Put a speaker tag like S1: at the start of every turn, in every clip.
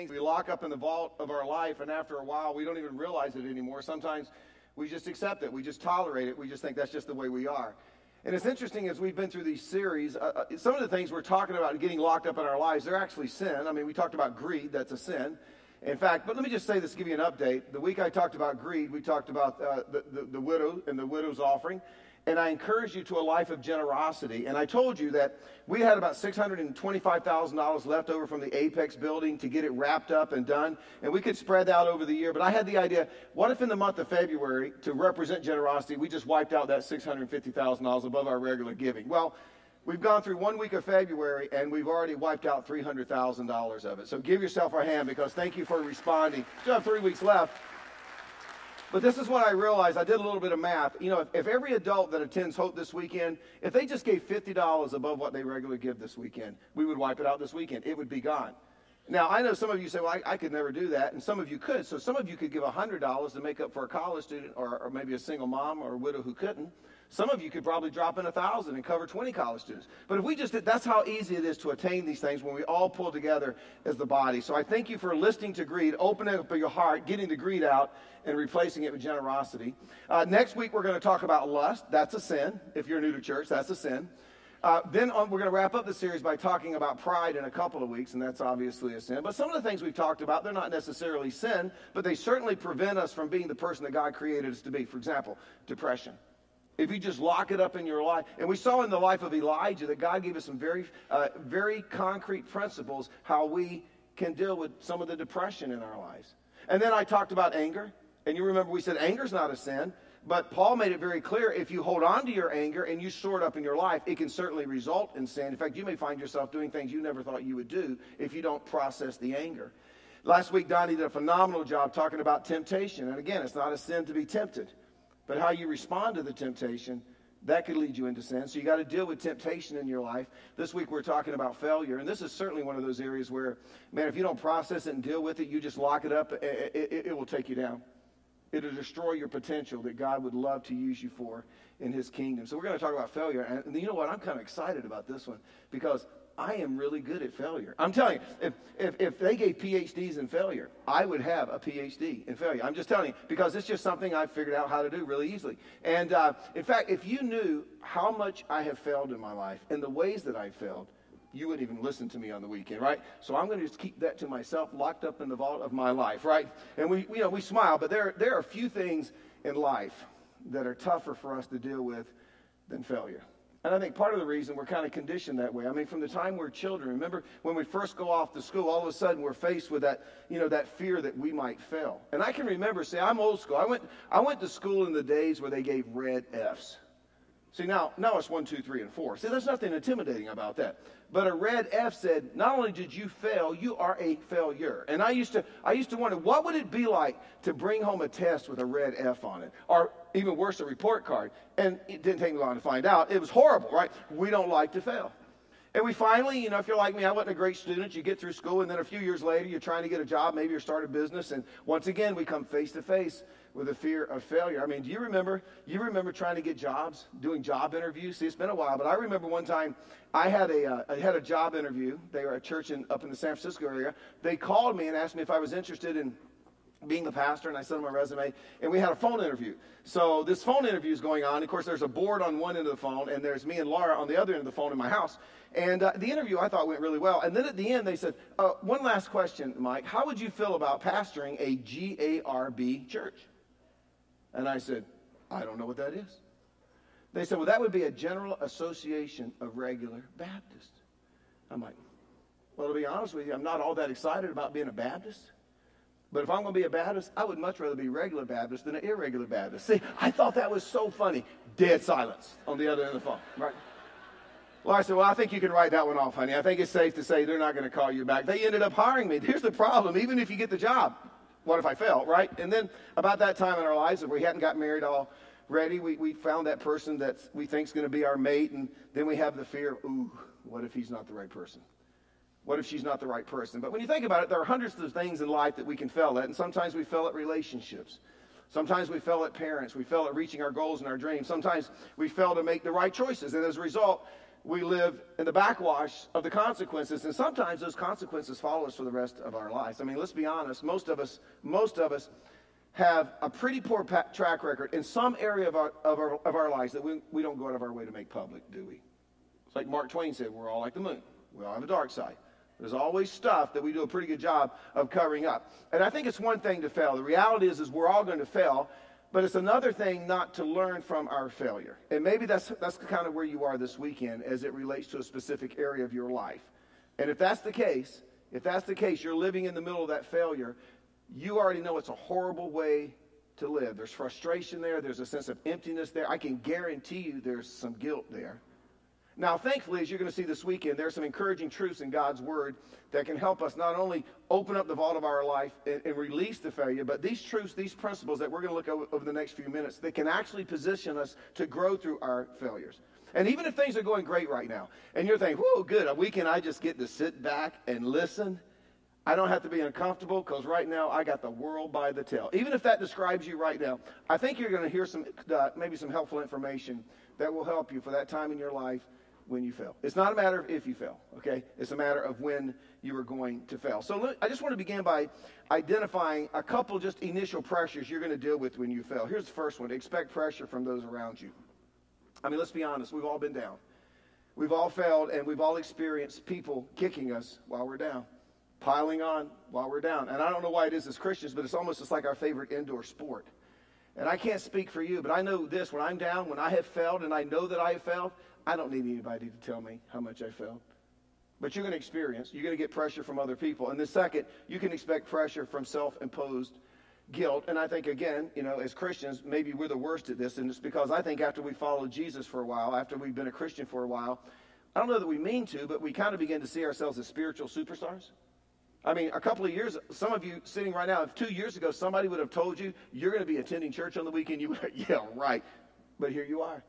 S1: things we lock up in the vault of our life, and after a while, we don't even realize it anymore. Sometimes we just accept it, we just tolerate it, we just think that's just the way we are. And it's interesting as we've been through these series, uh, uh some of the things we're talking about getting locked up in our lives, they're actually sin. I mean, we talked about greed, that's a sin. In fact, but let me just say this, give you an update. The week I talked about greed, we talked about uh, the, the, the widow and the widow's offering and I encouraged you to a life of generosity. And I told you that we had about $625,000 left over from the Apex building to get it wrapped up and done, and we could spread that out over the year. But I had the idea what if in the month of February, to represent generosity, we just wiped out that $650,000 above our regular giving? Well, We've gone through one week of February and we've already wiped out $300,000 of it. So give yourself a hand because thank you for responding. Still have three weeks left. But this is what I realized. I did a little bit of math. You know, if, if every adult that attends Hope this weekend, if they just gave $50 above what they regularly give this weekend, we would wipe it out this weekend. It would be gone. Now, I know some of you say, well, I, I could never do that. And some of you could. So some of you could give $100 to make up for a college student or, or maybe a single mom or a widow who couldn't. Some of you could probably drop in a thousand and cover 20 college students. But if we just did, that's how easy it is to attain these things when we all pull together as the body. So I thank you for listening to greed, opening up your heart, getting the greed out, and replacing it with generosity. Uh, next week, we're going to talk about lust. That's a sin. If you're new to church, that's a sin. Uh, then on, we're going to wrap up the series by talking about pride in a couple of weeks, and that's obviously a sin. But some of the things we've talked about, they're not necessarily sin, but they certainly prevent us from being the person that God created us to be. For example, depression if you just lock it up in your life. And we saw in the life of Elijah that God gave us some very, uh, very concrete principles how we can deal with some of the depression in our lives. And then I talked about anger. And you remember we said anger's not a sin. But Paul made it very clear if you hold on to your anger and you store it up in your life, it can certainly result in sin. In fact, you may find yourself doing things you never thought you would do if you don't process the anger. Last week, Donnie did a phenomenal job talking about temptation. And again, it's not a sin to be tempted. But how you respond to the temptation, that could lead you into sin. So you got to deal with temptation in your life. This week we're talking about failure, and this is certainly one of those areas where, man, if you don't process it and deal with it, you just lock it up, it, it, it will take you down. It'll destroy your potential that God would love to use you for in His kingdom. So we're going to talk about failure, and you know what? I'm kind of excited about this one because I am really good at failure. I'm telling you, if, if, if they gave PhDs in failure, I would have a PhD in failure. I'm just telling you, because it's just something I figured out how to do really easily. And uh, in fact, if you knew how much I have failed in my life and the ways that I've failed, you wouldn't even listen to me on the weekend, right? So I'm going to just keep that to myself, locked up in the vault of my life, right? And we, you know, we smile, but there, there are a few things in life that are tougher for us to deal with than failure. And I think part of the reason we're kind of conditioned that way. I mean, from the time we're children, remember when we first go off to school, all of a sudden we're faced with that, you know, that fear that we might fail. And I can remember, say, I'm old school. I went, I went to school in the days where they gave red Fs. See, now, now it's one, two, three, and four. See, there's nothing intimidating about that. But a red F said, not only did you fail, you are a failure. And I used to, I used to wonder, what would it be like to bring home a test with a red F on it? Or even worse, a report card. And it didn't take me long to find out. It was horrible, right? We don't like to fail. And we finally, you know, if you're like me, I wasn't a great student. You get through school, and then a few years later, you're trying to get a job, maybe you're start a business, and once again, we come face to face with the fear of failure. I mean, do you remember? You remember trying to get jobs, doing job interviews? See, it's been a while, but I remember one time I had a uh, I had a job interview. They were a church in, up in the San Francisco area. They called me and asked me if I was interested in being the pastor, and I sent them my resume, and we had a phone interview. So this phone interview is going on. Of course, there's a board on one end of the phone, and there's me and Laura on the other end of the phone in my house. And uh, the interview I thought went really well. And then at the end, they said, uh, "One last question, Mike. How would you feel about pastoring a GARB church?" And I said, "I don't know what that is." They said, "Well, that would be a General Association of Regular Baptists." I'm like, "Well, to be honest with you, I'm not all that excited about being a Baptist." But if I'm going to be a Baptist, I would much rather be regular Baptist than an irregular Baptist. See, I thought that was so funny. Dead silence on the other end of the phone, right? Well, I said, well, I think you can write that one off, honey. I think it's safe to say they're not going to call you back. They ended up hiring me. Here's the problem. Even if you get the job, what if I fail, right? And then about that time in our lives, if we hadn't got married all ready, we, we found that person that we think is going to be our mate, and then we have the fear, ooh, what if he's not the right person? What if she's not the right person? But when you think about it, there are hundreds of things in life that we can fail at, and sometimes we fail at relationships. Sometimes we fail at parents. We fail at reaching our goals and our dreams. Sometimes we fail to make the right choices. And as a result, we live in the backwash of the consequences, and sometimes those consequences follow us for the rest of our lives. I mean, let's be honest. Most of us, most of us, have a pretty poor pa- track record in some area of our, of our, of our lives that we, we don't go out of our way to make public, do we? It's like Mark Twain said, we're all like the moon. We all have a dark side. There's always stuff that we do a pretty good job of covering up. And I think it's one thing to fail. The reality is, is we're all going to fail. But it's another thing not to learn from our failure. And maybe that's, that's kind of where you are this weekend as it relates to a specific area of your life. And if that's the case, if that's the case, you're living in the middle of that failure, you already know it's a horrible way to live. There's frustration there, there's a sense of emptiness there. I can guarantee you there's some guilt there. Now, thankfully, as you're going to see this weekend, there are some encouraging truths in God's Word that can help us not only open up the vault of our life and, and release the failure, but these truths, these principles that we're going to look over, over the next few minutes that can actually position us to grow through our failures. And even if things are going great right now, and you're thinking, whoa, good, a weekend I just get to sit back and listen. I don't have to be uncomfortable because right now I got the world by the tail. Even if that describes you right now, I think you're going to hear some, uh, maybe some helpful information that will help you for that time in your life when you fail. It's not a matter of if you fail, okay? It's a matter of when you are going to fail. So I just want to begin by identifying a couple just initial pressures you're going to deal with when you fail. Here's the first one expect pressure from those around you. I mean, let's be honest, we've all been down. We've all failed, and we've all experienced people kicking us while we're down, piling on while we're down. And I don't know why it is as Christians, but it's almost just like our favorite indoor sport. And I can't speak for you, but I know this when I'm down, when I have failed, and I know that I have failed, I don't need anybody to tell me how much I failed. But you're going to experience, you're going to get pressure from other people. And the second, you can expect pressure from self imposed guilt. And I think, again, you know, as Christians, maybe we're the worst at this. And it's because I think after we followed Jesus for a while, after we've been a Christian for a while, I don't know that we mean to, but we kind of begin to see ourselves as spiritual superstars. I mean, a couple of years, some of you sitting right now, if two years ago somebody would have told you you're going to be attending church on the weekend, you would, yeah, right. But here you are.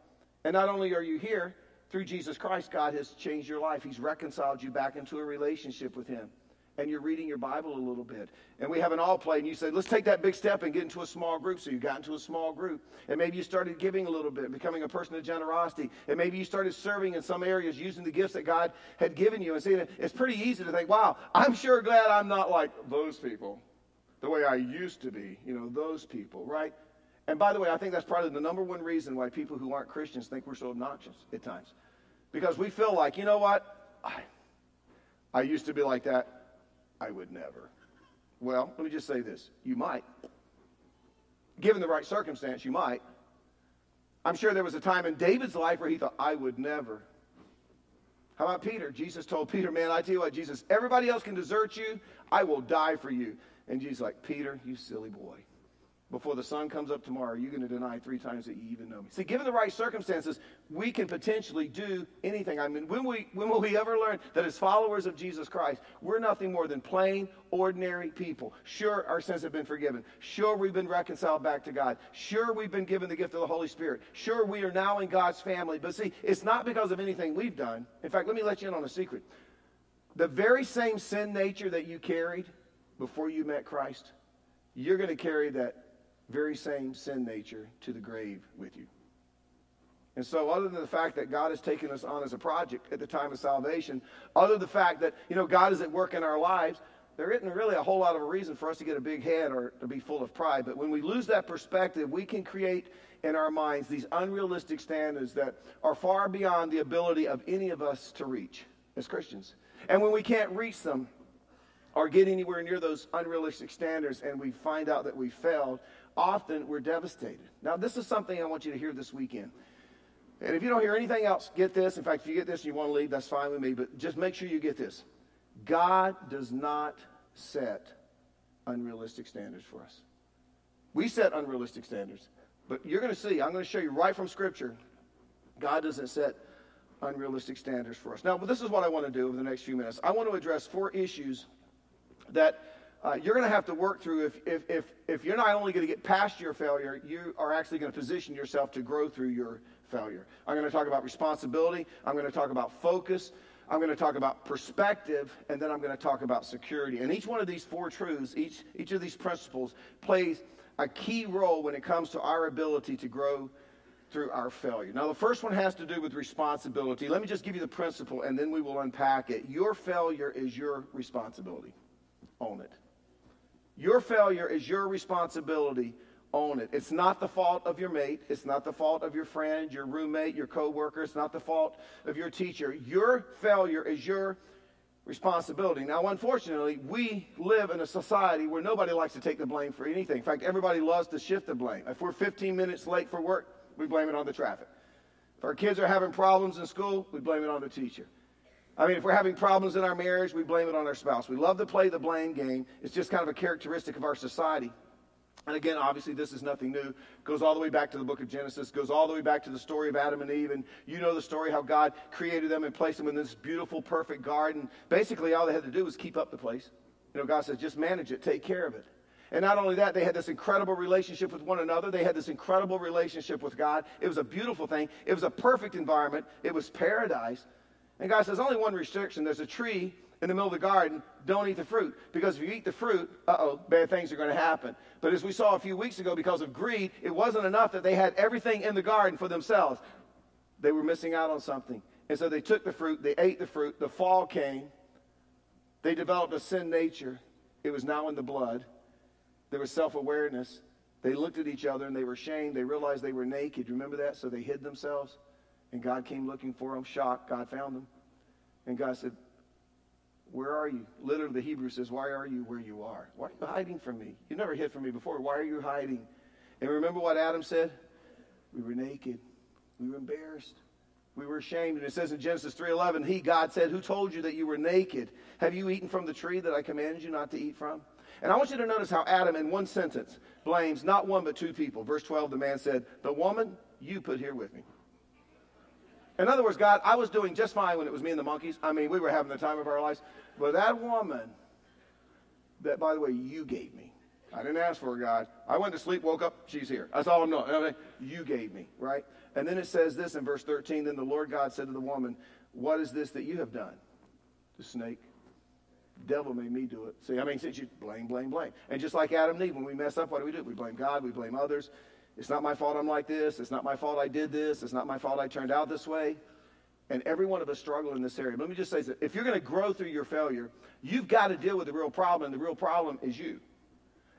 S1: And not only are you here, through Jesus Christ, God has changed your life. He's reconciled you back into a relationship with Him. And you're reading your Bible a little bit. And we have an all play, and you said, let's take that big step and get into a small group. So you got into a small group. And maybe you started giving a little bit, becoming a person of generosity. And maybe you started serving in some areas using the gifts that God had given you. And see, it's pretty easy to think, wow, I'm sure glad I'm not like those people, the way I used to be, you know, those people, right? And by the way, I think that's probably the number one reason why people who aren't Christians think we're so obnoxious at times. Because we feel like, you know what? I, I used to be like that. I would never. Well, let me just say this. You might. Given the right circumstance, you might. I'm sure there was a time in David's life where he thought, I would never. How about Peter? Jesus told Peter, Man, I tell you what, Jesus, everybody else can desert you. I will die for you. And Jesus like, Peter, you silly boy before the sun comes up tomorrow, you're going to deny three times that you even know me. See, given the right circumstances, we can potentially do anything. I mean, when, we, when will we ever learn that as followers of Jesus Christ, we're nothing more than plain, ordinary people? Sure, our sins have been forgiven. Sure, we've been reconciled back to God. Sure, we've been given the gift of the Holy Spirit. Sure, we are now in God's family. But see, it's not because of anything we've done. In fact, let me let you in on a secret. The very same sin nature that you carried before you met Christ, you're going to carry that very same sin nature to the grave with you. And so, other than the fact that God has taken us on as a project at the time of salvation, other than the fact that, you know, God is at work in our lives, there isn't really a whole lot of a reason for us to get a big head or to be full of pride. But when we lose that perspective, we can create in our minds these unrealistic standards that are far beyond the ability of any of us to reach as Christians. And when we can't reach them or get anywhere near those unrealistic standards and we find out that we failed, often we're devastated. Now, this is something I want you to hear this weekend. And if you don't hear anything else, get this. In fact, if you get this and you want to leave, that's fine with me. But just make sure you get this. God does not set unrealistic standards for us. We set unrealistic standards. But you're going to see, I'm going to show you right from Scripture, God doesn't set unrealistic standards for us. Now, this is what I want to do over the next few minutes. I want to address four issues that uh, you're going to have to work through if, if, if, if you're not only going to get past your failure, you are actually going to position yourself to grow through your failure. I'm going to talk about responsibility. I'm going to talk about focus. I'm going to talk about perspective, and then I'm going to talk about security. And each one of these four truths, each, each of these principles, plays a key role when it comes to our ability to grow through our failure. Now, the first one has to do with responsibility. Let me just give you the principle and then we will unpack it. Your failure is your responsibility. Own it. Your failure is your responsibility. Own it. It's not the fault of your mate. It's not the fault of your friend, your roommate, your coworker. It's not the fault of your teacher. Your failure is your responsibility. Now, unfortunately, we live in a society where nobody likes to take the blame for anything. In fact, everybody loves to shift the blame. If we're 15 minutes late for work, we blame it on the traffic. If our kids are having problems in school, we blame it on the teacher. I mean, if we're having problems in our marriage, we blame it on our spouse. We love to play the blame game. It's just kind of a characteristic of our society. And again, obviously, this is nothing new. Goes all the way back to the book of Genesis, goes all the way back to the story of Adam and Eve. And you know the story how God created them and placed them in this beautiful, perfect garden. Basically, all they had to do was keep up the place. You know, God says, just manage it, take care of it. And not only that, they had this incredible relationship with one another. They had this incredible relationship with God. It was a beautiful thing. It was a perfect environment. It was paradise. And God says, only one restriction. There's a tree in the middle of the garden. Don't eat the fruit. Because if you eat the fruit, uh oh, bad things are going to happen. But as we saw a few weeks ago, because of greed, it wasn't enough that they had everything in the garden for themselves. They were missing out on something. And so they took the fruit, they ate the fruit. The fall came. They developed a sin nature. It was now in the blood. There was self awareness. They looked at each other and they were ashamed. They realized they were naked. Remember that? So they hid themselves. And God came looking for them, shocked. God found them. And God said, Where are you? Literally, the Hebrew says, Why are you where you are? Why are you hiding from me? You never hid from me before. Why are you hiding? And remember what Adam said? We were naked. We were embarrassed. We were ashamed. And it says in Genesis 3:11, He, God, said, Who told you that you were naked? Have you eaten from the tree that I commanded you not to eat from? And I want you to notice how Adam, in one sentence, blames not one but two people. Verse 12, the man said, The woman you put here with me. In other words, God, I was doing just fine when it was me and the monkeys. I mean, we were having the time of our lives. But that woman, that, by the way, you gave me. I didn't ask for her, God. I went to sleep, woke up, she's here. That's all I know. You gave me, right? And then it says this in verse 13 Then the Lord God said to the woman, What is this that you have done? The snake devil made me do it. See, I mean, since you blame, blame, blame. And just like Adam and Eve, when we mess up, what do we do? We blame God, we blame others. It's not my fault I'm like this. It's not my fault I did this. It's not my fault I turned out this way. And every one of us struggle in this area. Let me just say this. If you're going to grow through your failure, you've got to deal with the real problem, and the real problem is you.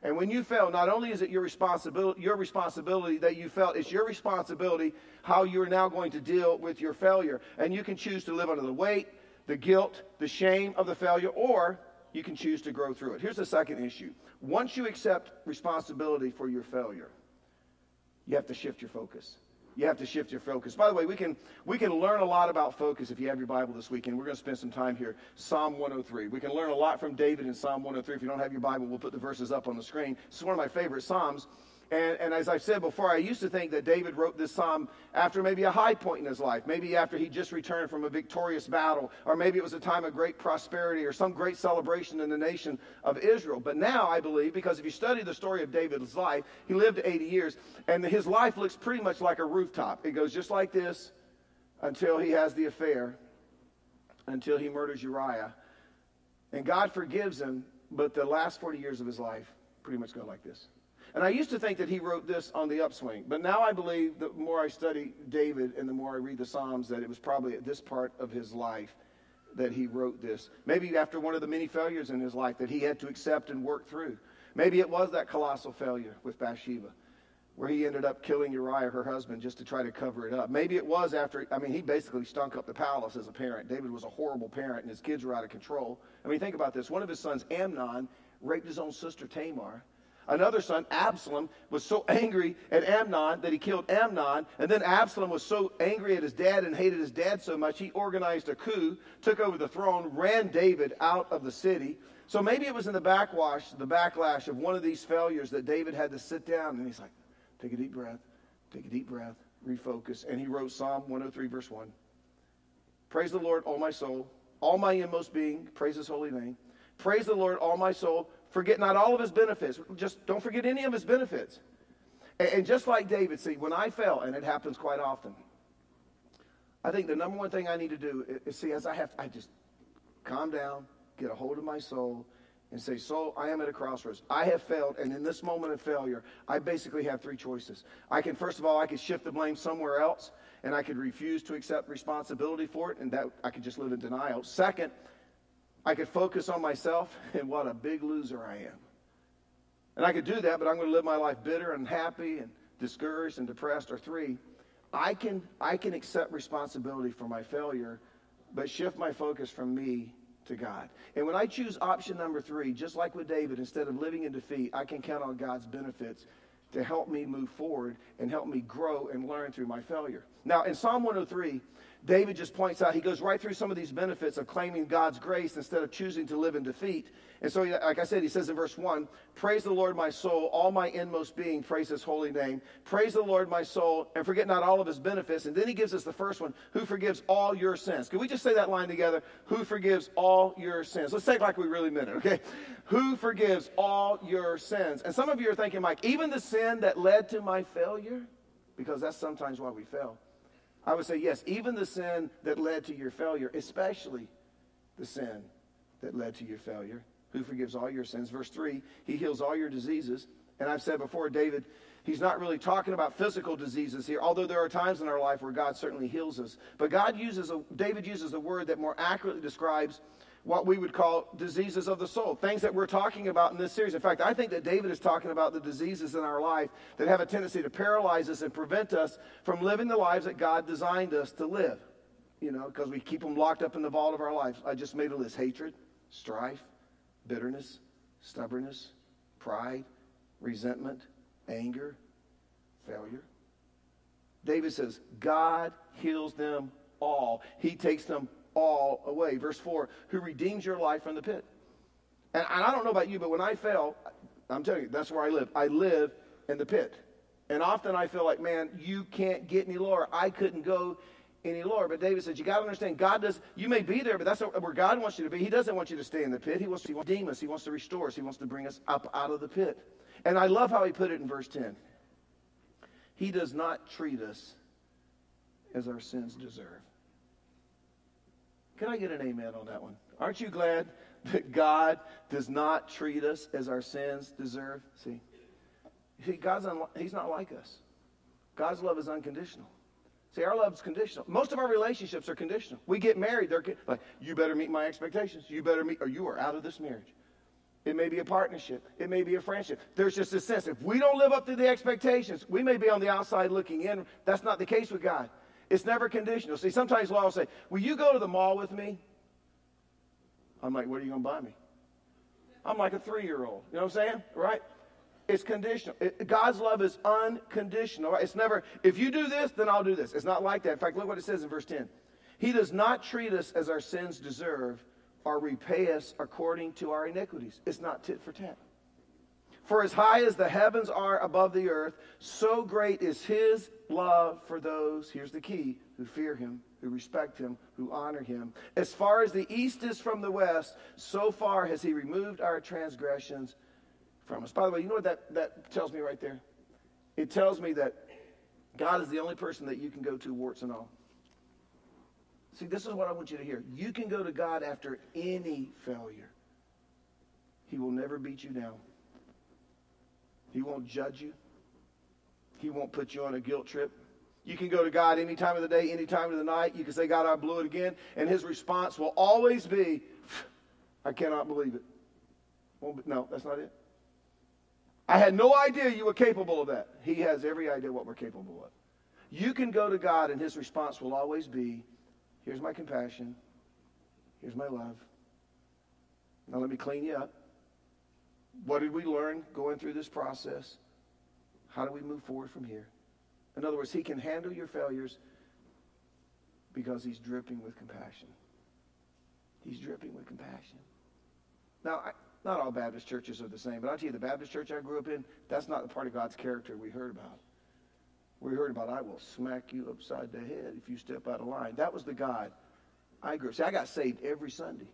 S1: And when you fail, not only is it your responsibility, your responsibility that you felt, it's your responsibility how you're now going to deal with your failure. And you can choose to live under the weight, the guilt, the shame of the failure, or you can choose to grow through it. Here's the second issue. Once you accept responsibility for your failure, you have to shift your focus. You have to shift your focus. By the way, we can we can learn a lot about focus if you have your Bible this weekend. We're going to spend some time here. Psalm 103. We can learn a lot from David in Psalm 103. If you don't have your Bible, we'll put the verses up on the screen. Is one of my favorite psalms. And, and as I've said before, I used to think that David wrote this psalm after maybe a high point in his life, maybe after he just returned from a victorious battle, or maybe it was a time of great prosperity or some great celebration in the nation of Israel. But now I believe, because if you study the story of David's life, he lived 80 years, and his life looks pretty much like a rooftop. It goes just like this until he has the affair, until he murders Uriah. And God forgives him, but the last 40 years of his life pretty much go like this. And I used to think that he wrote this on the upswing, but now I believe the more I study David and the more I read the Psalms that it was probably at this part of his life that he wrote this. Maybe after one of the many failures in his life that he had to accept and work through. Maybe it was that colossal failure with Bathsheba where he ended up killing Uriah, her husband, just to try to cover it up. Maybe it was after, I mean, he basically stunk up the palace as a parent. David was a horrible parent, and his kids were out of control. I mean, think about this. One of his sons, Amnon, raped his own sister Tamar Another son, Absalom, was so angry at Amnon that he killed Amnon. And then Absalom was so angry at his dad and hated his dad so much, he organized a coup, took over the throne, ran David out of the city. So maybe it was in the backwash, the backlash of one of these failures that David had to sit down and he's like, take a deep breath, take a deep breath, refocus. And he wrote Psalm 103, verse 1. Praise the Lord, all my soul, all my inmost being, praise his holy name. Praise the Lord, all my soul. Forget not all of his benefits. Just don't forget any of his benefits. And, and just like David, see, when I fell, and it happens quite often, I think the number one thing I need to do is, is see, as I have, I just calm down, get a hold of my soul, and say, Soul, I am at a crossroads. I have failed, and in this moment of failure, I basically have three choices. I can, first of all, I could shift the blame somewhere else, and I could refuse to accept responsibility for it, and that I could just live in denial. Second, I could focus on myself and what a big loser I am. And I could do that, but I'm going to live my life bitter and happy and discouraged and depressed. Or three, I can, I can accept responsibility for my failure, but shift my focus from me to God. And when I choose option number three, just like with David, instead of living in defeat, I can count on God's benefits to help me move forward and help me grow and learn through my failure. Now, in Psalm 103, David just points out, he goes right through some of these benefits of claiming God's grace instead of choosing to live in defeat. And so, like I said, he says in verse 1 Praise the Lord, my soul, all my inmost being, praise his holy name. Praise the Lord, my soul, and forget not all of his benefits. And then he gives us the first one who forgives all your sins. Can we just say that line together? Who forgives all your sins? Let's it like we really meant it, okay? Who forgives all your sins? And some of you are thinking, Mike, even the sin that led to my failure? Because that's sometimes why we fail. I would say, yes, even the sin that led to your failure, especially the sin that led to your failure who forgives all your sins. Verse 3, he heals all your diseases. And I've said before, David, he's not really talking about physical diseases here, although there are times in our life where God certainly heals us. But God uses a, David uses a word that more accurately describes what we would call diseases of the soul, things that we're talking about in this series. In fact, I think that David is talking about the diseases in our life that have a tendency to paralyze us and prevent us from living the lives that God designed us to live. You know, because we keep them locked up in the vault of our lives. I just made a list hatred, strife, bitterness, stubbornness, pride, resentment, anger, failure. David says, God heals them all. He takes them all away. Verse 4 Who redeems your life from the pit. And I don't know about you, but when I fail, I'm telling you, that's where I live. I live in the pit. And often I feel like, man, you can't get any lower. I couldn't go any lower. But David says, you got to understand, God does, you may be there, but that's where God wants you to be. He doesn't want you to stay in the pit. He wants to redeem us. He wants to restore us. He wants to bring us up out of the pit. And I love how he put it in verse 10. He does not treat us as our sins deserve. Can I get an amen on that one? Aren't you glad that God does not treat us as our sins deserve? See, see God's un- he's not like us. God's love is unconditional. See, our love is conditional. Most of our relationships are conditional. We get married, they're like, you better meet my expectations. You better meet, or you are out of this marriage. It may be a partnership. It may be a friendship. There's just a sense if we don't live up to the expectations, we may be on the outside looking in. That's not the case with God. It's never conditional. See, sometimes Laura will say, Will you go to the mall with me? I'm like, What are you going to buy me? I'm like a three year old. You know what I'm saying? Right? It's conditional. It, God's love is unconditional. Right? It's never, if you do this, then I'll do this. It's not like that. In fact, look what it says in verse 10. He does not treat us as our sins deserve or repay us according to our iniquities. It's not tit for tat. For as high as the heavens are above the earth, so great is his love for those, here's the key, who fear him, who respect him, who honor him. As far as the east is from the west, so far has he removed our transgressions from us. By the way, you know what that, that tells me right there? It tells me that God is the only person that you can go to, warts and all. See, this is what I want you to hear. You can go to God after any failure. He will never beat you down. He won't judge you. He won't put you on a guilt trip. You can go to God any time of the day, any time of the night. You can say, God, I blew it again. And his response will always be, I cannot believe it. Well, no, that's not it. I had no idea you were capable of that. He has every idea what we're capable of. You can go to God, and his response will always be here's my compassion, here's my love. Now let me clean you up. What did we learn going through this process? How do we move forward from here? In other words, he can handle your failures because he's dripping with compassion. He's dripping with compassion. Now, I, not all Baptist churches are the same, but I'll tell you, the Baptist church I grew up in, that's not the part of God's character we heard about. We heard about, I will smack you upside the head if you step out of line. That was the God I grew up. See, I got saved every Sunday.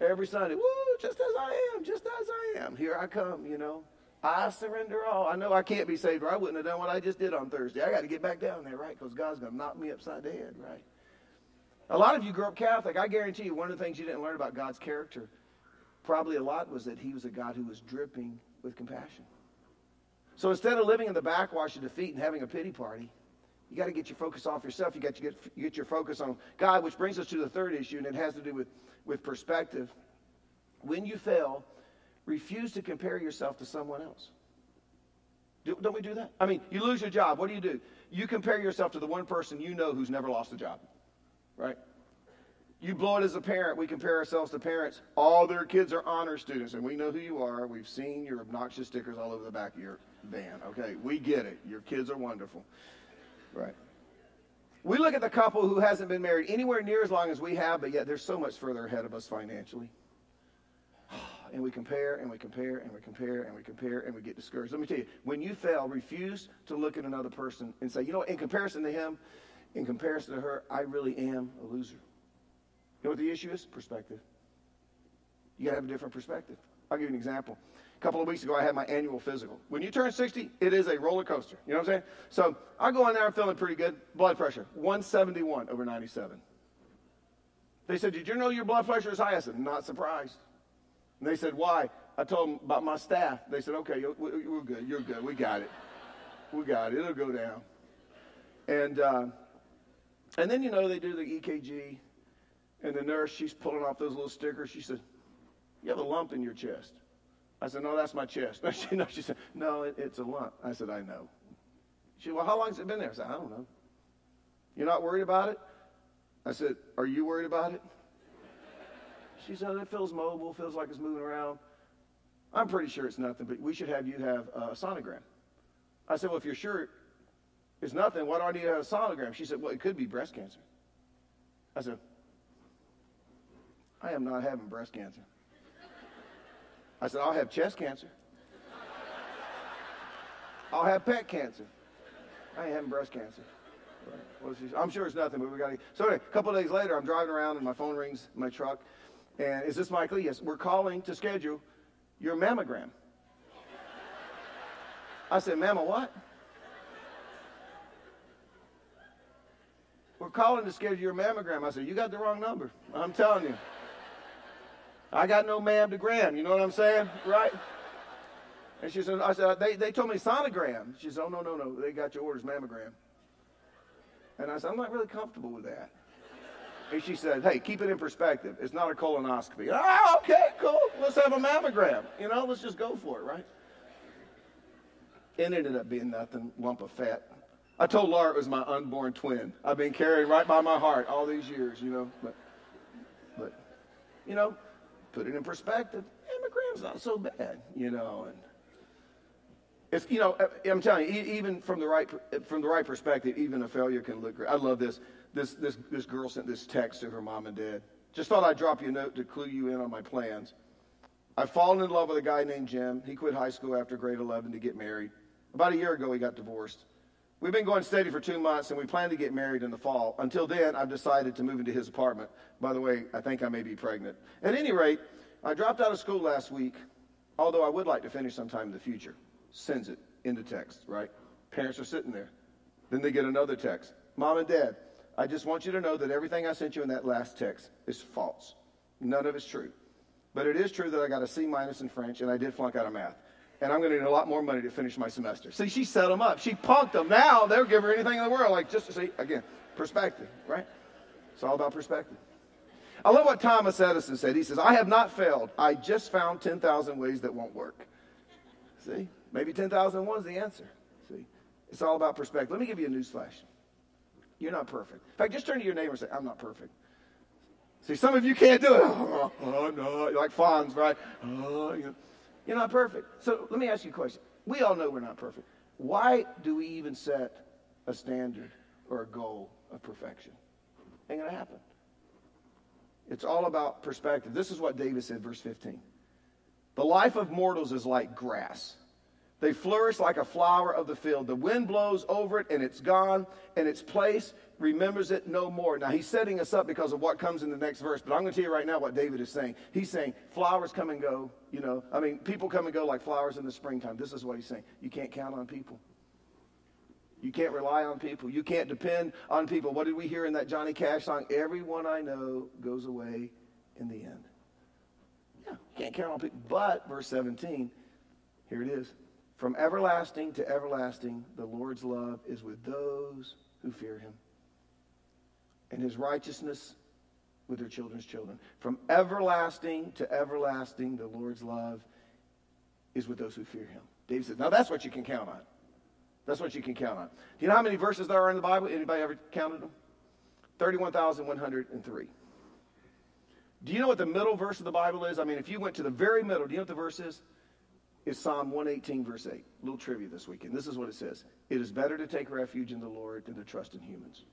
S1: Every Sunday, woo, just as I am, just as I am. Here I come, you know. I surrender all. I know I can't be saved, or I wouldn't have done what I just did on Thursday. I got to get back down there, right? Because God's going to knock me upside the head, right? A lot of you grew up Catholic. I guarantee you, one of the things you didn't learn about God's character Probably a lot was that he was a God who was dripping with compassion. So instead of living in the backwash of defeat and having a pity party, you got to get your focus off yourself. You got to get, get your focus on God, which brings us to the third issue, and it has to do with, with perspective. When you fail, refuse to compare yourself to someone else. Do, don't we do that? I mean, you lose your job. What do you do? You compare yourself to the one person you know who's never lost a job, right? You blow it as a parent. We compare ourselves to parents. All their kids are honor students, and we know who you are. We've seen your obnoxious stickers all over the back of your van. Okay, we get it. Your kids are wonderful. Right. We look at the couple who hasn't been married anywhere near as long as we have, but yet they're so much further ahead of us financially. And we compare and we compare and we compare and we compare and we get discouraged. Let me tell you, when you fail, refuse to look at another person and say, you know, in comparison to him, in comparison to her, I really am a loser. You know what the issue is? Perspective. You got to have a different perspective. I'll give you an example. A couple of weeks ago, I had my annual physical. When you turn 60, it is a roller coaster. You know what I'm saying? So I go in there, I'm feeling pretty good. Blood pressure, 171 over 97. They said, Did you know your blood pressure is high? I said, Not surprised. And they said, Why? I told them about my staff. They said, Okay, we're good. You're good. We got it. We got it. It'll go down. And, uh, and then, you know, they do the EKG. And the nurse, she's pulling off those little stickers. She said, You have a lump in your chest. I said, no, that's my chest. No, she, no, she said, no, it, it's a lump. I said, I know. She said, well, how long has it been there? I said, I don't know. You're not worried about it? I said, are you worried about it? She said, it feels mobile, feels like it's moving around. I'm pretty sure it's nothing, but we should have you have a sonogram. I said, well, if you're sure it's nothing, why do I need a sonogram? She said, well, it could be breast cancer. I said, I am not having breast cancer. I said, I'll have chest cancer. I'll have pet cancer. I ain't having breast cancer. Well, I'm sure it's nothing, but we got to. So anyway, a couple days later, I'm driving around and my phone rings in my truck. And is this Michael? Yes. We're calling to schedule your mammogram. I said, Mama, what? We're calling to schedule your mammogram. I said, You got the wrong number. I'm telling you. I got no mammogram. You know what I'm saying? Right? And she said, I said, they, they told me sonogram. She said, oh, no, no, no. They got your orders mammogram. And I said, I'm not really comfortable with that. And she said, hey, keep it in perspective. It's not a colonoscopy. Oh, okay, cool. Let's have a mammogram. You know, let's just go for it, right? It ended up being nothing, lump of fat. I told Laura it was my unborn twin. I've been carrying right by my heart all these years, you know. But, but you know, put it in perspective, mammogram's not so bad, you know. And it's you know, I'm telling you, even from the right from the right perspective, even a failure can look great. I love this. This this this girl sent this text to her mom and dad. Just thought I'd drop you a note to clue you in on my plans. I've fallen in love with a guy named Jim. He quit high school after grade 11 to get married. About a year ago, he got divorced. We've been going steady for two months, and we plan to get married in the fall. Until then, I've decided to move into his apartment. By the way, I think I may be pregnant. At any rate, I dropped out of school last week, although I would like to finish sometime in the future. Sends it into text, right? Parents are sitting there. Then they get another text Mom and Dad, I just want you to know that everything I sent you in that last text is false. None of it's true. But it is true that I got a C minus in French, and I did flunk out of math and I'm going to need a lot more money to finish my semester. See, she set them up. She punked them. Now they'll give her anything in the world. Like, just to see, again, perspective, right? It's all about perspective. I love what Thomas Edison said. He says, I have not failed. I just found 10,000 ways that won't work. See, maybe 10,001 is the answer. See, it's all about perspective. Let me give you a news flash. You're not perfect. In fact, just turn to your neighbor and say, I'm not perfect. See, some of you can't do it. Oh, no, like Fonz, right? Oh, you know. You're not perfect. So let me ask you a question. We all know we're not perfect. Why do we even set a standard or a goal of perfection? Ain't going to happen. It's all about perspective. This is what David said, verse 15. The life of mortals is like grass. They flourish like a flower of the field. The wind blows over it and it's gone, and its place remembers it no more. Now, he's setting us up because of what comes in the next verse, but I'm going to tell you right now what David is saying. He's saying flowers come and go, you know. I mean, people come and go like flowers in the springtime. This is what he's saying. You can't count on people. You can't rely on people. You can't depend on people. What did we hear in that Johnny Cash song? Everyone I know goes away in the end. Yeah, you can't count on people. But, verse 17, here it is. From everlasting to everlasting, the Lord's love is with those who fear him, and his righteousness with their children's children. From everlasting to everlasting, the Lord's love is with those who fear him. David says, now that's what you can count on. That's what you can count on. Do you know how many verses there are in the Bible? Anybody ever counted them? 31,103. Do you know what the middle verse of the Bible is? I mean, if you went to the very middle, do you know what the verse is? It's Psalm 118, verse 8. A little trivia this weekend. This is what it says It is better to take refuge in the Lord than to trust in humans.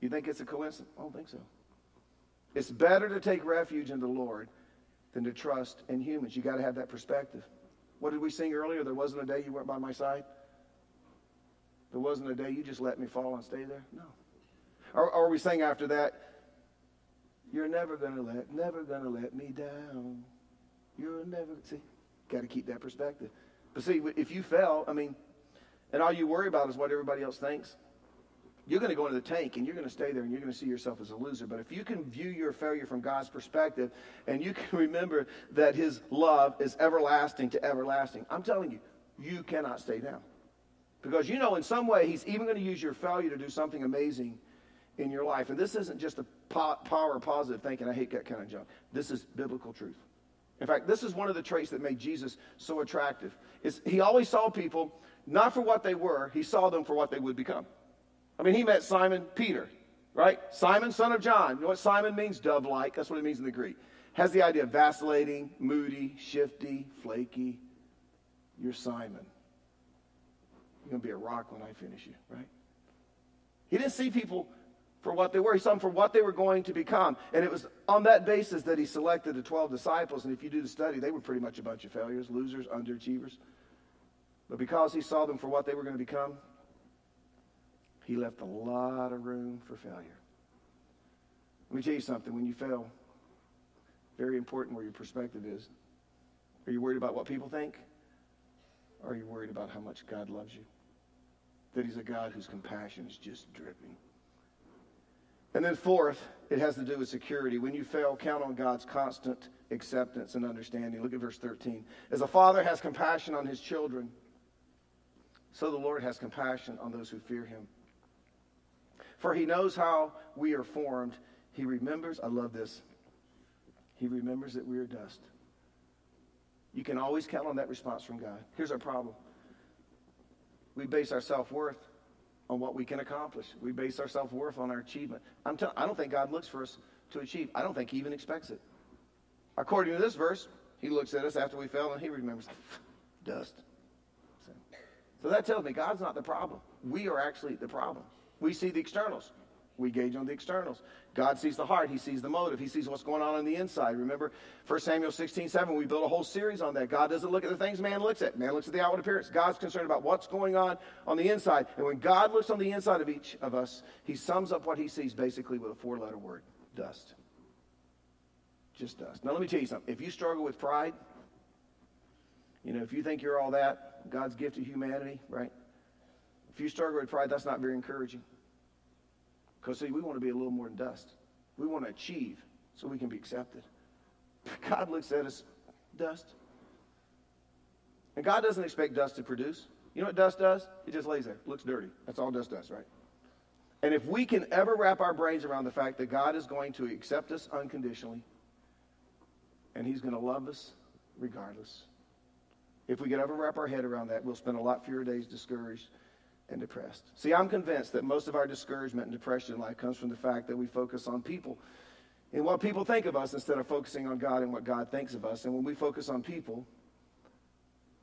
S1: You think it's a coincidence? I don't think so. It's better to take refuge in the Lord than to trust in humans. You got to have that perspective. What did we sing earlier? There wasn't a day you weren't by my side. There wasn't a day you just let me fall and stay there. No. Or, or we sang after that, you're never going to let, never going to let me down. You're never, see, got to keep that perspective. But see, if you fail, I mean, and all you worry about is what everybody else thinks, you're going to go into the tank and you're going to stay there and you're going to see yourself as a loser. But if you can view your failure from God's perspective and you can remember that His love is everlasting to everlasting, I'm telling you, you cannot stay down. Because you know, in some way, He's even going to use your failure to do something amazing in your life. And this isn't just a po- power positive thinking. I hate that kind of junk. This is biblical truth. In fact, this is one of the traits that made Jesus so attractive. Is he always saw people not for what they were, he saw them for what they would become. I mean, he met Simon Peter, right? Simon, son of John. You know what Simon means? Dove like. That's what it means in the Greek. Has the idea of vacillating, moody, shifty, flaky. You're Simon. You're going to be a rock when I finish you, right? He didn't see people for what they were. He saw them for what they were going to become. And it was on that basis that he selected the 12 disciples. And if you do the study, they were pretty much a bunch of failures, losers, underachievers. But because he saw them for what they were going to become, he left a lot of room for failure. Let me tell you something. When you fail, very important where your perspective is. Are you worried about what people think? Or are you worried about how much God loves you? That he's a God whose compassion is just dripping. And then, fourth, it has to do with security. When you fail, count on God's constant acceptance and understanding. Look at verse 13. As a father has compassion on his children, so the Lord has compassion on those who fear him. For he knows how we are formed. He remembers, I love this, he remembers that we are dust. You can always count on that response from God. Here's our problem we base our self worth on what we can accomplish. We base our self worth on our achievement. I'm tell- I don't think God looks for us to achieve. I don't think He even expects it. According to this verse, He looks at us after we fell and He remembers dust. So that tells me God's not the problem. We are actually the problem. We see the externals. We gauge on the externals. God sees the heart. He sees the motive. He sees what's going on on the inside. Remember 1 Samuel 16, 7, we built a whole series on that. God doesn't look at the things man looks at. Man looks at the outward appearance. God's concerned about what's going on on the inside. And when God looks on the inside of each of us, he sums up what he sees basically with a four-letter word, dust. Just dust. Now let me tell you something. If you struggle with pride, you know, if you think you're all that, God's gift to humanity, right? If you struggle with pride, that's not very encouraging. Because, see, we want to be a little more than dust. We want to achieve so we can be accepted. God looks at us, dust. And God doesn't expect dust to produce. You know what dust does? It just lays there. looks dirty. That's all dust does, right? And if we can ever wrap our brains around the fact that God is going to accept us unconditionally and he's going to love us regardless, if we could ever wrap our head around that, we'll spend a lot fewer days discouraged and depressed. See, I'm convinced that most of our discouragement and depression in life comes from the fact that we focus on people and what people think of us instead of focusing on God and what God thinks of us. And when we focus on people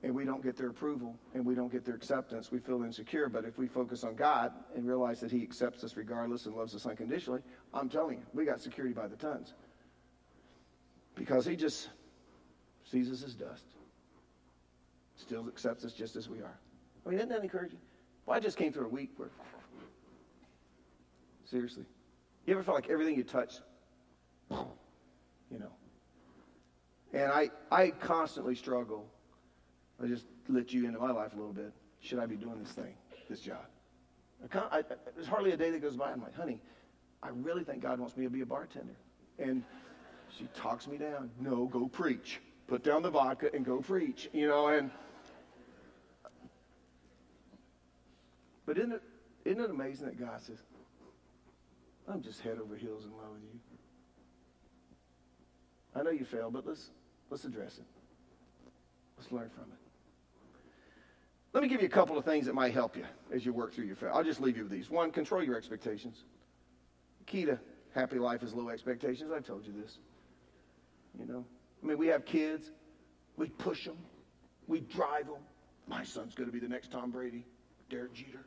S1: and we don't get their approval and we don't get their acceptance, we feel insecure. But if we focus on God and realize that He accepts us regardless and loves us unconditionally, I'm telling you, we got security by the tons. Because He just sees us as dust, still accepts us just as we are. I mean, isn't that encouraging? Well, I just came through a week where, seriously, you ever felt like everything you touch, you know? And I, I constantly struggle. I just let you into my life a little bit. Should I be doing this thing, this job? I, I, there's hardly a day that goes by. I'm like, honey, I really think God wants me to be a bartender. And She talks me down. No, go preach. Put down the vodka and go preach. You know, and but isn't it isn't it amazing that God says, I'm just head over heels in love with you. I know you failed, but let's let's address it. Let's learn from it. Let me give you a couple of things that might help you as you work through your fail. I'll just leave you with these. One, control your expectations. Key to happy life is low expectations. I've told you this. You know, I mean, we have kids. We push them. We drive them. My son's going to be the next Tom Brady, Derek Jeter.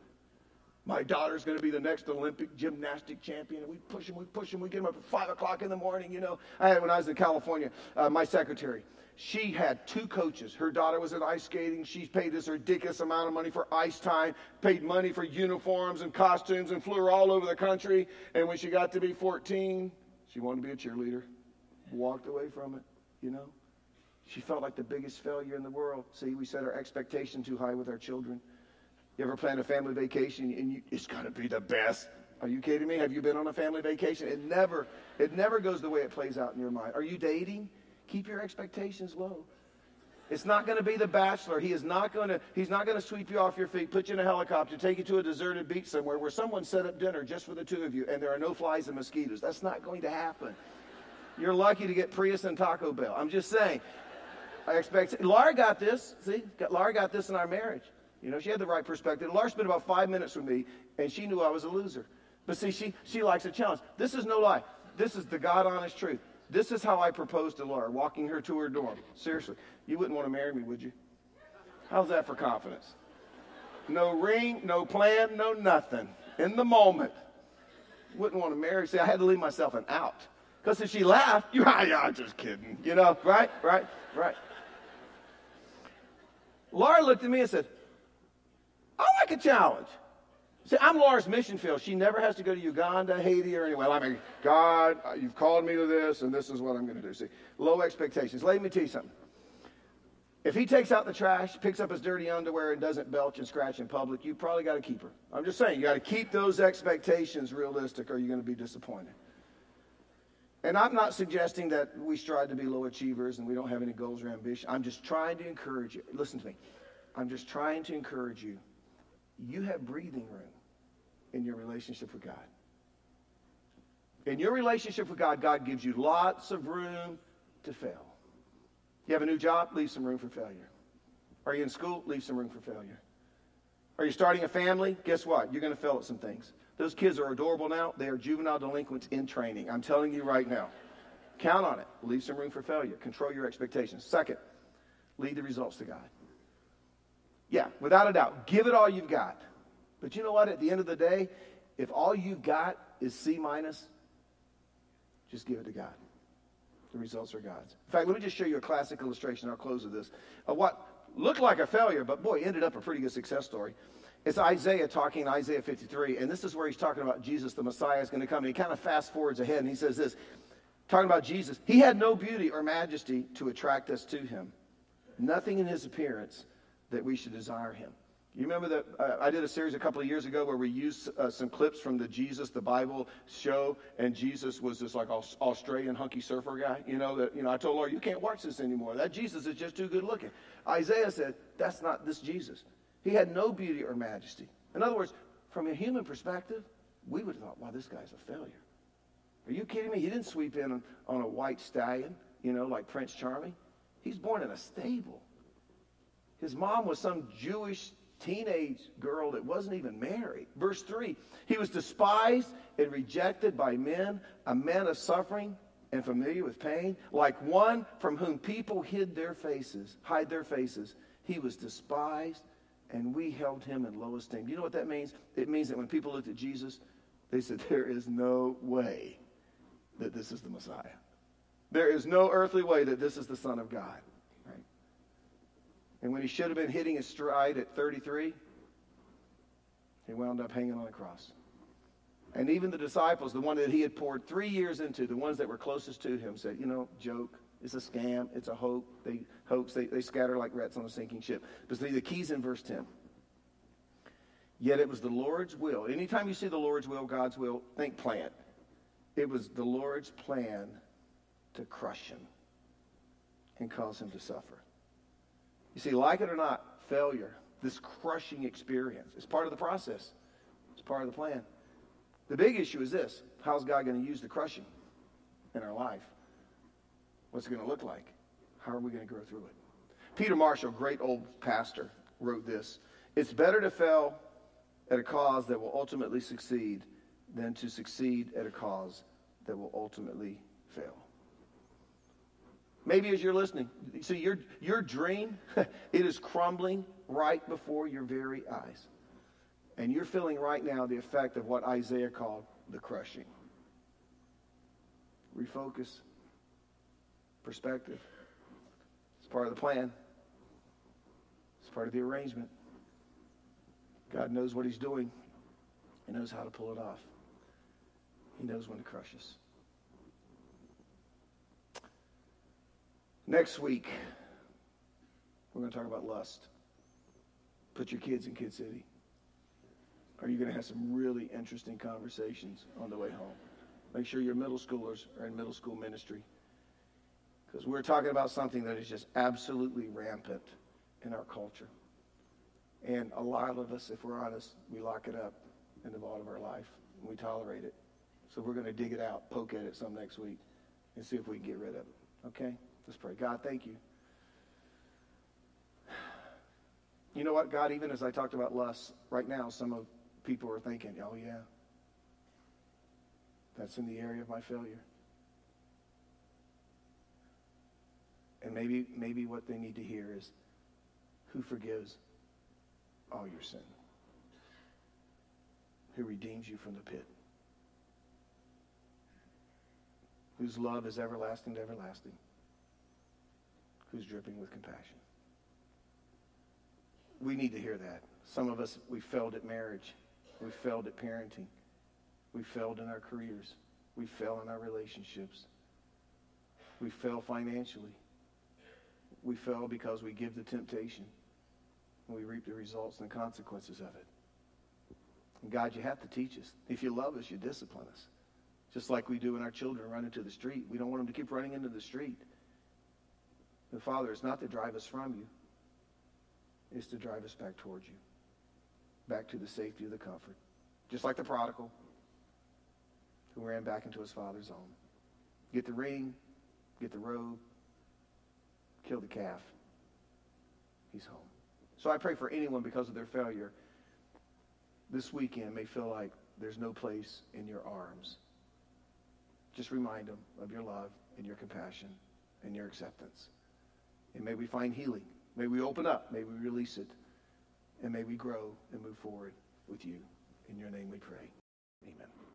S1: My daughter's going to be the next Olympic gymnastic champion. We push them, we push them, we get them up at 5 o'clock in the morning, you know. I had, when I was in California, uh, my secretary, she had two coaches. Her daughter was at ice skating. She paid this ridiculous amount of money for ice time, paid money for uniforms and costumes, and flew her all over the country. And when she got to be 14, she wanted to be a cheerleader. Walked away from it, you know. She felt like the biggest failure in the world. See, we set our expectation too high with our children. You ever plan a family vacation and you, it's got to be the best? Are you kidding me? Have you been on a family vacation? It never, it never goes the way it plays out in your mind. Are you dating? Keep your expectations low. It's not going to be the bachelor. He is not going to, he's not going to sweep you off your feet, put you in a helicopter, take you to a deserted beach somewhere where someone set up dinner just for the two of you and there are no flies and mosquitoes. That's not going to happen. You're lucky to get Prius and Taco Bell. I'm just saying. I expect Laura got this. See, Laura got this in our marriage. You know, she had the right perspective. Laura spent about five minutes with me, and she knew I was a loser. But see, she, she likes a challenge. This is no lie. This is the God honest truth. This is how I proposed to Laura, walking her to her dorm. Seriously, you wouldn't want to marry me, would you? How's that for confidence? No ring, no plan, no nothing. In the moment. Wouldn't want to marry. See, I had to leave myself an out. Because if she laughed, you're ah, yeah, just kidding. You know, right, right, right. Laura looked at me and said, I like a challenge. See, I'm Laura's mission field. She never has to go to Uganda, Haiti, or anywhere. I mean, God, uh, you've called me to this, and this is what I'm going to do. See, low expectations. Let me tell you something. If he takes out the trash, picks up his dirty underwear, and doesn't belch and scratch in public, you probably got to keep her. I'm just saying, you got to keep those expectations realistic, or you're going to be disappointed. And I'm not suggesting that we strive to be low achievers and we don't have any goals or ambition. I'm just trying to encourage you. Listen to me. I'm just trying to encourage you you have breathing room in your relationship with God. In your relationship with God, God gives you lots of room to fail. You have a new job, leave some room for failure. Are you in school? Leave some room for failure. Are you starting a family? Guess what? You're going to fail at some things. Those kids are adorable now. They are juvenile delinquents in training. I'm telling you right now. Count on it. Leave some room for failure. Control your expectations. Second, lead the results to God. Yeah, without a doubt. Give it all you've got. But you know what? At the end of the day, if all you've got is C minus, just give it to God. The results are God's. In fact, let me just show you a classic illustration. I'll close with this. Of what looked like a failure, but boy, ended up a pretty good success story. It's Isaiah talking in Isaiah 53, and this is where he's talking about Jesus, the Messiah, is going to come. And he kind of fast forwards ahead, and he says this talking about Jesus. He had no beauty or majesty to attract us to him, nothing in his appearance that we should desire him. You remember that uh, I did a series a couple of years ago where we used uh, some clips from the Jesus the Bible show, and Jesus was this like Australian hunky surfer guy. You know that you know I told Laura you can't watch this anymore. That Jesus is just too good looking. Isaiah said that's not this Jesus. He had no beauty or majesty. In other words, from a human perspective, we would have thought, wow, this guy's a failure. Are you kidding me? He didn't sweep in on, on a white stallion, you know, like Prince Charming. He's born in a stable. His mom was some Jewish teenage girl that wasn't even married. Verse 3 He was despised and rejected by men, a man of suffering and familiar with pain, like one from whom people hid their faces, hide their faces. He was despised and we held him in low esteem. Do you know what that means? It means that when people looked at Jesus, they said, There is no way that this is the Messiah. There is no earthly way that this is the Son of God. And when he should have been hitting his stride at 33, he wound up hanging on a cross. And even the disciples, the one that he had poured three years into, the ones that were closest to him, said, You know, joke. It's a scam. It's a hoax. They hoax. They, they scatter like rats on a sinking ship. But see, the key's in verse 10. Yet it was the Lord's will. Anytime you see the Lord's will, God's will, think plan. It was the Lord's plan to crush him and cause him to suffer. You see, like it or not, failure, this crushing experience, is part of the process. It's part of the plan. The big issue is this how's God going to use the crushing in our life? What's it going to look like? How are we going to grow through it? Peter Marshall, great old pastor, wrote this It's better to fail at a cause that will ultimately succeed than to succeed at a cause that will ultimately fail. Maybe as you're listening, see your, your dream, it is crumbling right before your very eyes. And you're feeling right now the effect of what Isaiah called the crushing. Refocus. Perspective. It's part of the plan. It's part of the arrangement. God knows what he's doing. He knows how to pull it off. He knows when to crush us. Next week, we're going to talk about lust. Put your kids in Kid City. Are you going to have some really interesting conversations on the way home? Make sure your middle schoolers are in middle school ministry. Because we're talking about something that is just absolutely rampant in our culture. And a lot of us, if we're honest, we lock it up in the vault of our life. And we tolerate it. So we're going to dig it out, poke at it some next week, and see if we can get rid of it. Okay? Let's pray. God, thank you. You know what, God, even as I talked about lust, right now some of people are thinking, oh, yeah, that's in the area of my failure. And maybe, maybe what they need to hear is who forgives all your sin, who redeems you from the pit, whose love is everlasting to everlasting who's dripping with compassion. We need to hear that. Some of us, we failed at marriage. We failed at parenting. We failed in our careers. We fail in our relationships. We fail financially. We fail because we give the temptation. And we reap the results and the consequences of it. And God, you have to teach us. If you love us, you discipline us. Just like we do when our children run into the street. We don't want them to keep running into the street. The Father is not to drive us from you, it's to drive us back towards you, back to the safety of the comfort. Just like the prodigal who ran back into his father's home. Get the ring, get the robe, kill the calf. He's home. So I pray for anyone because of their failure this weekend may feel like there's no place in your arms. Just remind them of your love and your compassion and your acceptance. And may we find healing. May we open up. May we release it. And may we grow and move forward with you. In your name we pray. Amen.